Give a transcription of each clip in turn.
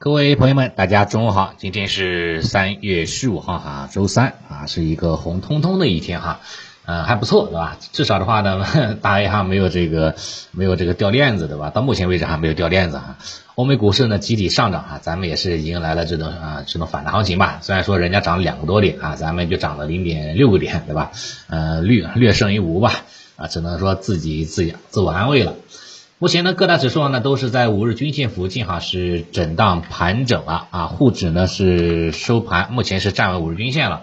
各位朋友们，大家中午好，今天是三月十五号哈，周三啊，是一个红彤彤的一天哈，嗯，还不错对吧？至少的话呢，大家哈没有这个没有这个掉链子对吧？到目前为止还没有掉链子哈。欧美股市呢集体上涨哈，咱们也是迎来了这种啊这种反弹行情吧。虽然说人家涨了两个多点啊，咱们就涨了零点六个点对吧？呃，略略胜于无吧，啊，只能说自己自自我安慰了。目前呢，各大指数呢都是在五日均线附近哈，是震荡盘整了啊。沪指呢是收盘，目前是站稳五日均线了。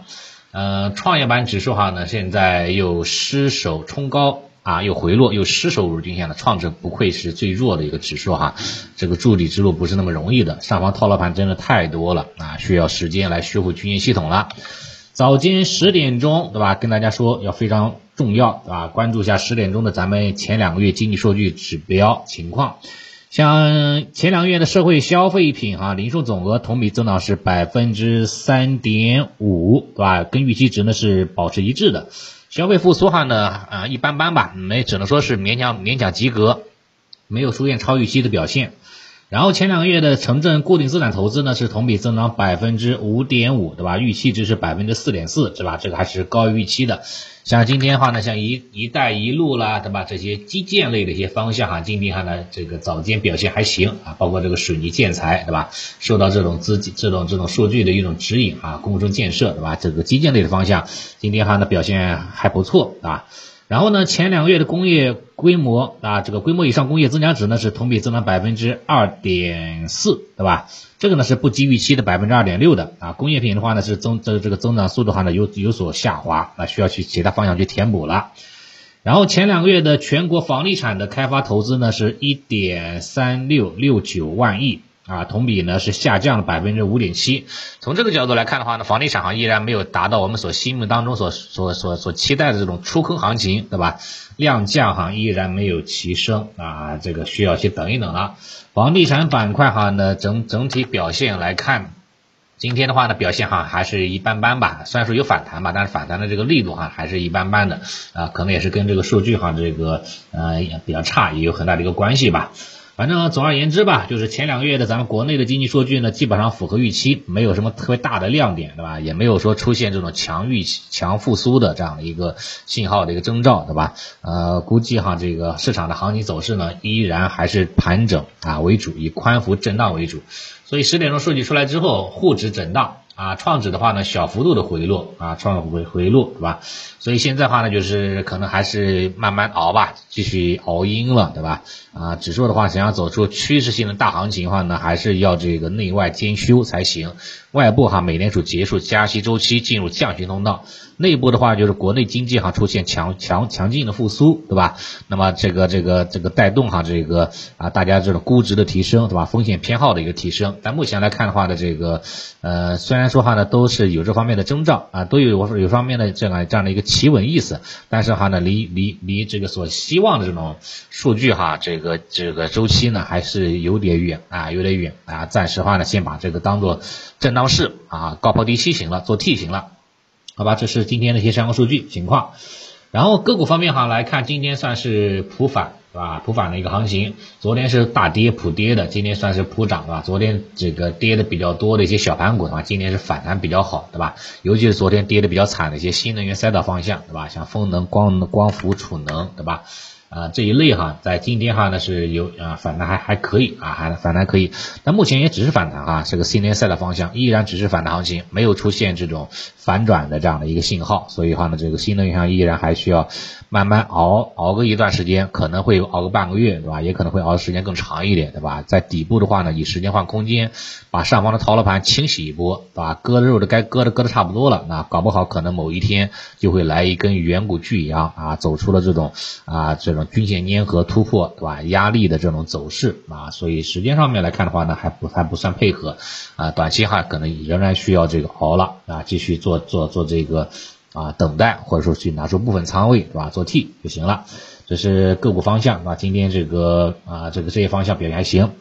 呃，创业板指数哈呢，现在又失守冲高啊，又回落，又失守五日均线了。创指不愧是最弱的一个指数哈，这个筑底之路不是那么容易的，上方套牢盘真的太多了啊，需要时间来修复均线系统了。早间十点钟，对吧？跟大家说要非常重要，对吧？关注一下十点钟的咱们前两个月经济数据指标情况。像前两个月的社会消费品啊零售总额同比增长是百分之三点五，对吧？跟预期值呢是保持一致的。消费复苏哈呢啊一般般吧，没只能说是勉强勉强及格，没有出现超预期的表现。然后前两个月的城镇固定资产投资呢是同比增长百分之五点五，对吧？预期值是百分之四点四，对吧？这个还是高于预期的。像今天的话呢，像一一带一路啦，对吧？这些基建类的一些方向哈，今天哈呢这个早间表现还行啊，包括这个水泥建材，对吧？受到这种资金、这种这种数据的一种指引啊，工程建设，对吧？这个基建类的方向今天哈呢表现还不错，啊。然后呢，前两个月的工业规模啊，这个规模以上工业增长值呢是同比增长百分之二点四，对吧？这个呢是不及预期的百分之二点六的啊。工业品的话呢是增这这个增长速度话呢有有所下滑，那需要去其他方向去填补了。然后前两个月的全国房地产的开发投资呢是一点三六六九万亿。啊，同比呢是下降了百分之五点七。从这个角度来看的话呢，房地产行依然没有达到我们所心目当中所所所所期待的这种出坑行情，对吧？量价哈依然没有齐升啊，这个需要去等一等了。房地产板块哈呢整整体表现来看，今天的话呢表现哈还是一般般吧。虽然说有反弹吧，但是反弹的这个力度哈还是一般般的啊，可能也是跟这个数据哈这个呃比较差也有很大的一个关系吧。反正总而言之吧，就是前两个月的咱们国内的经济数据呢，基本上符合预期，没有什么特别大的亮点，对吧？也没有说出现这种强预期、强复苏的这样的一个信号的一个征兆，对吧？呃，估计哈这个市场的行情走势呢，依然还是盘整啊为主，以宽幅震荡为主。所以十点钟数据出来之后，沪指震荡。啊，创指的话呢，小幅度的回落啊，创回回落，对吧？所以现在话呢，就是可能还是慢慢熬吧，继续熬阴了，对吧？啊，指数的话，想要走出趋势性的大行情的话呢，还是要这个内外兼修才行。外部哈，美联储结束加息周期，进入降息通道；内部的话，就是国内经济哈出现强强强劲的复苏，对吧？那么这个这个这个带动哈这个啊，大家这种估值的提升，对吧？风险偏好的一个提升。但目前来看的话呢，这个呃，虽然说话呢都是有这方面的征兆啊，都有有方面的这样这样的一个企稳意思，但是哈呢，离离离这个所希望的这种数据哈，这个这个周期呢还是有点远啊，有点远啊。暂时话呢，先把这个当做震荡。市啊，高抛低吸型了，做 T 型了，好吧，这是今天的一些相关数据情况。然后个股方面哈来看，今天算是普反，是吧？普反的一个行情，昨天是大跌普跌的，今天算是普涨，是吧？昨天这个跌的比较多的一些小盘股的话，今天是反弹比较好，对吧？尤其是昨天跌的比较惨的一些新能源赛道方向，对吧？像风能、光光伏、储能，对吧？啊，这一类哈，在今天哈呢是有啊反弹还还可以啊，还反弹可以，但目前也只是反弹哈，这个新能源赛的方向依然只是反弹行情，没有出现这种反转的这样的一个信号，所以话呢，这个新能源上依然还需要慢慢熬熬个一段时间，可能会熬个半个月，对吧？也可能会熬的时间更长一点，对吧？在底部的话呢，以时间换空间，把上方的套牢盘清洗一波，对吧？割肉的该割的割的差不多了，那搞不好可能某一天就会来一根远古巨阳啊，走出了这种啊这。这种均线粘合突破，对吧？压力的这种走势啊，所以时间上面来看的话呢，还不还不算配合啊。短期哈可能仍然需要这个熬了啊，继续做做做这个啊等待，或者说去拿出部分仓位，对吧？做 T 就行了。这是个股方向啊，今天这个啊这个这些方向表现还行。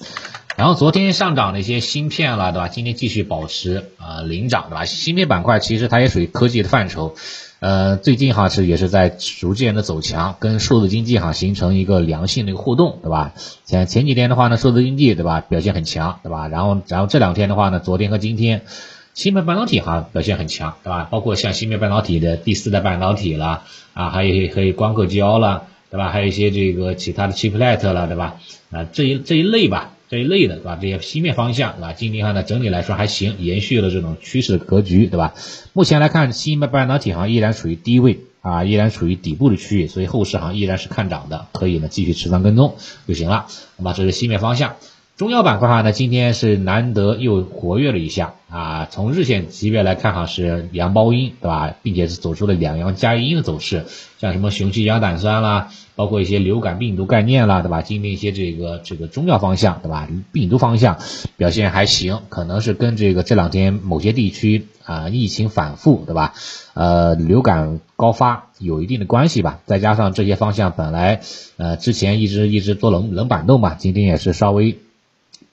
然后昨天上涨的一些芯片了，对吧？今天继续保持啊领涨，对吧？芯片板块其实它也属于科技的范畴。呃，最近哈是也是在逐渐的走强，跟数字经济哈形成一个良性的一个互动，对吧？前前几天的话呢，数字经济对吧表现很强，对吧？然后然后这两天的话呢，昨天和今天，芯片半导体哈表现很强，对吧？包括像芯片半导体的第四代半导体了啊，还有还有光刻胶了，对吧？还有一些这个其他的 chiplet 了，对吧？啊，这一这一类吧。这一类的，对吧？这些西面方向，对吧？今天看呢，整体来说还行，延续了这种趋势的格局，对吧？目前来看，芯片半导体行依然处于低位啊，依然处于底部的区域，所以后市行依然是看涨的，可以呢继续持仓跟踪就行了。那么这是西面方向。中药板块哈呢，今天是难得又活跃了一下啊。从日线级别来看哈，是阳包阴，对吧？并且是走出了两阳加阴的走势，像什么雄鸡亚胆酸啦，包括一些流感病毒概念啦，对吧？今天一些这个这个中药方向，对吧？病毒方向表现还行，可能是跟这个这两天某些地区啊疫情反复，对吧？呃，流感高发有一定的关系吧。再加上这些方向本来呃之前一直一直做冷冷板凳嘛，今天也是稍微。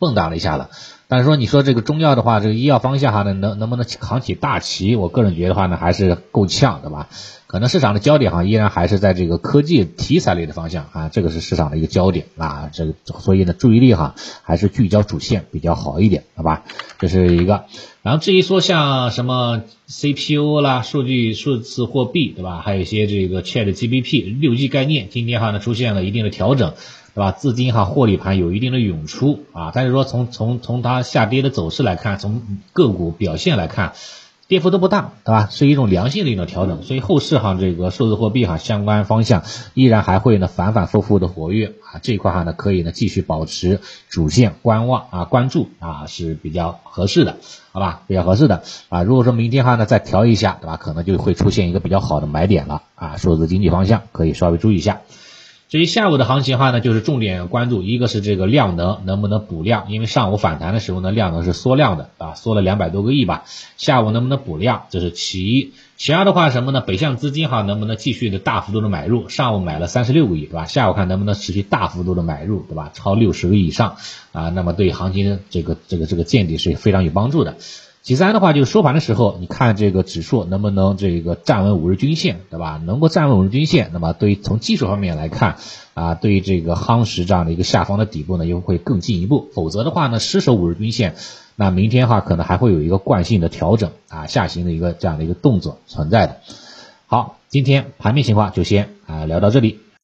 蹦跶了一下了，但是说你说这个中药的话，这个医药方向哈呢，能能不能扛起大旗？我个人觉得话呢，还是够呛，对吧？可能市场的焦点哈，依然还是在这个科技题材类的方向啊，这个是市场的一个焦点啊，这个所以呢，注意力哈，还是聚焦主线比较好一点，好吧？这是一个。然后至于说像什么 CPU 啦、数据数字货币，对吧？还有一些这个 Chat GPT 六 G 概念，今天哈呢出现了一定的调整。对吧？资金哈获利盘有一定的涌出啊，但是说从从从它下跌的走势来看，从个股表现来看，跌幅都不大，对吧？是一种良性的一种调整，所以后市哈这个数字货币哈相关方向依然还会呢反反复复的活跃啊，这一块哈呢可以呢继续保持主线观望啊关注啊是比较合适的，好吧？比较合适的啊，如果说明天哈呢再调一下，对吧？可能就会出现一个比较好的买点了啊，数字经济方向可以稍微注意一下。至于下午的行情的话呢，就是重点关注，一个是这个量能能不能补量，因为上午反弹的时候呢，量能是缩量的啊，缩了两百多个亿吧，下午能不能补量，这是其一，其二的话什么呢？北向资金哈能不能继续的大幅度的买入，上午买了三十六个亿，对吧？下午看能不能持续大幅度的买入，对吧？超六十个亿以上啊，那么对行情这个这个这个见底是非常有帮助的。其三的话，就是收盘的时候，你看这个指数能不能这个站稳五日均线，对吧？能够站稳五日均线，那么对于从技术方面来看，啊，对于这个夯实这样的一个下方的底部呢，又会更进一步。否则的话呢，失守五日均线，那明天的话可能还会有一个惯性的调整啊，下行的一个这样的一个动作存在的。好，今天盘面情况就先啊聊到这里。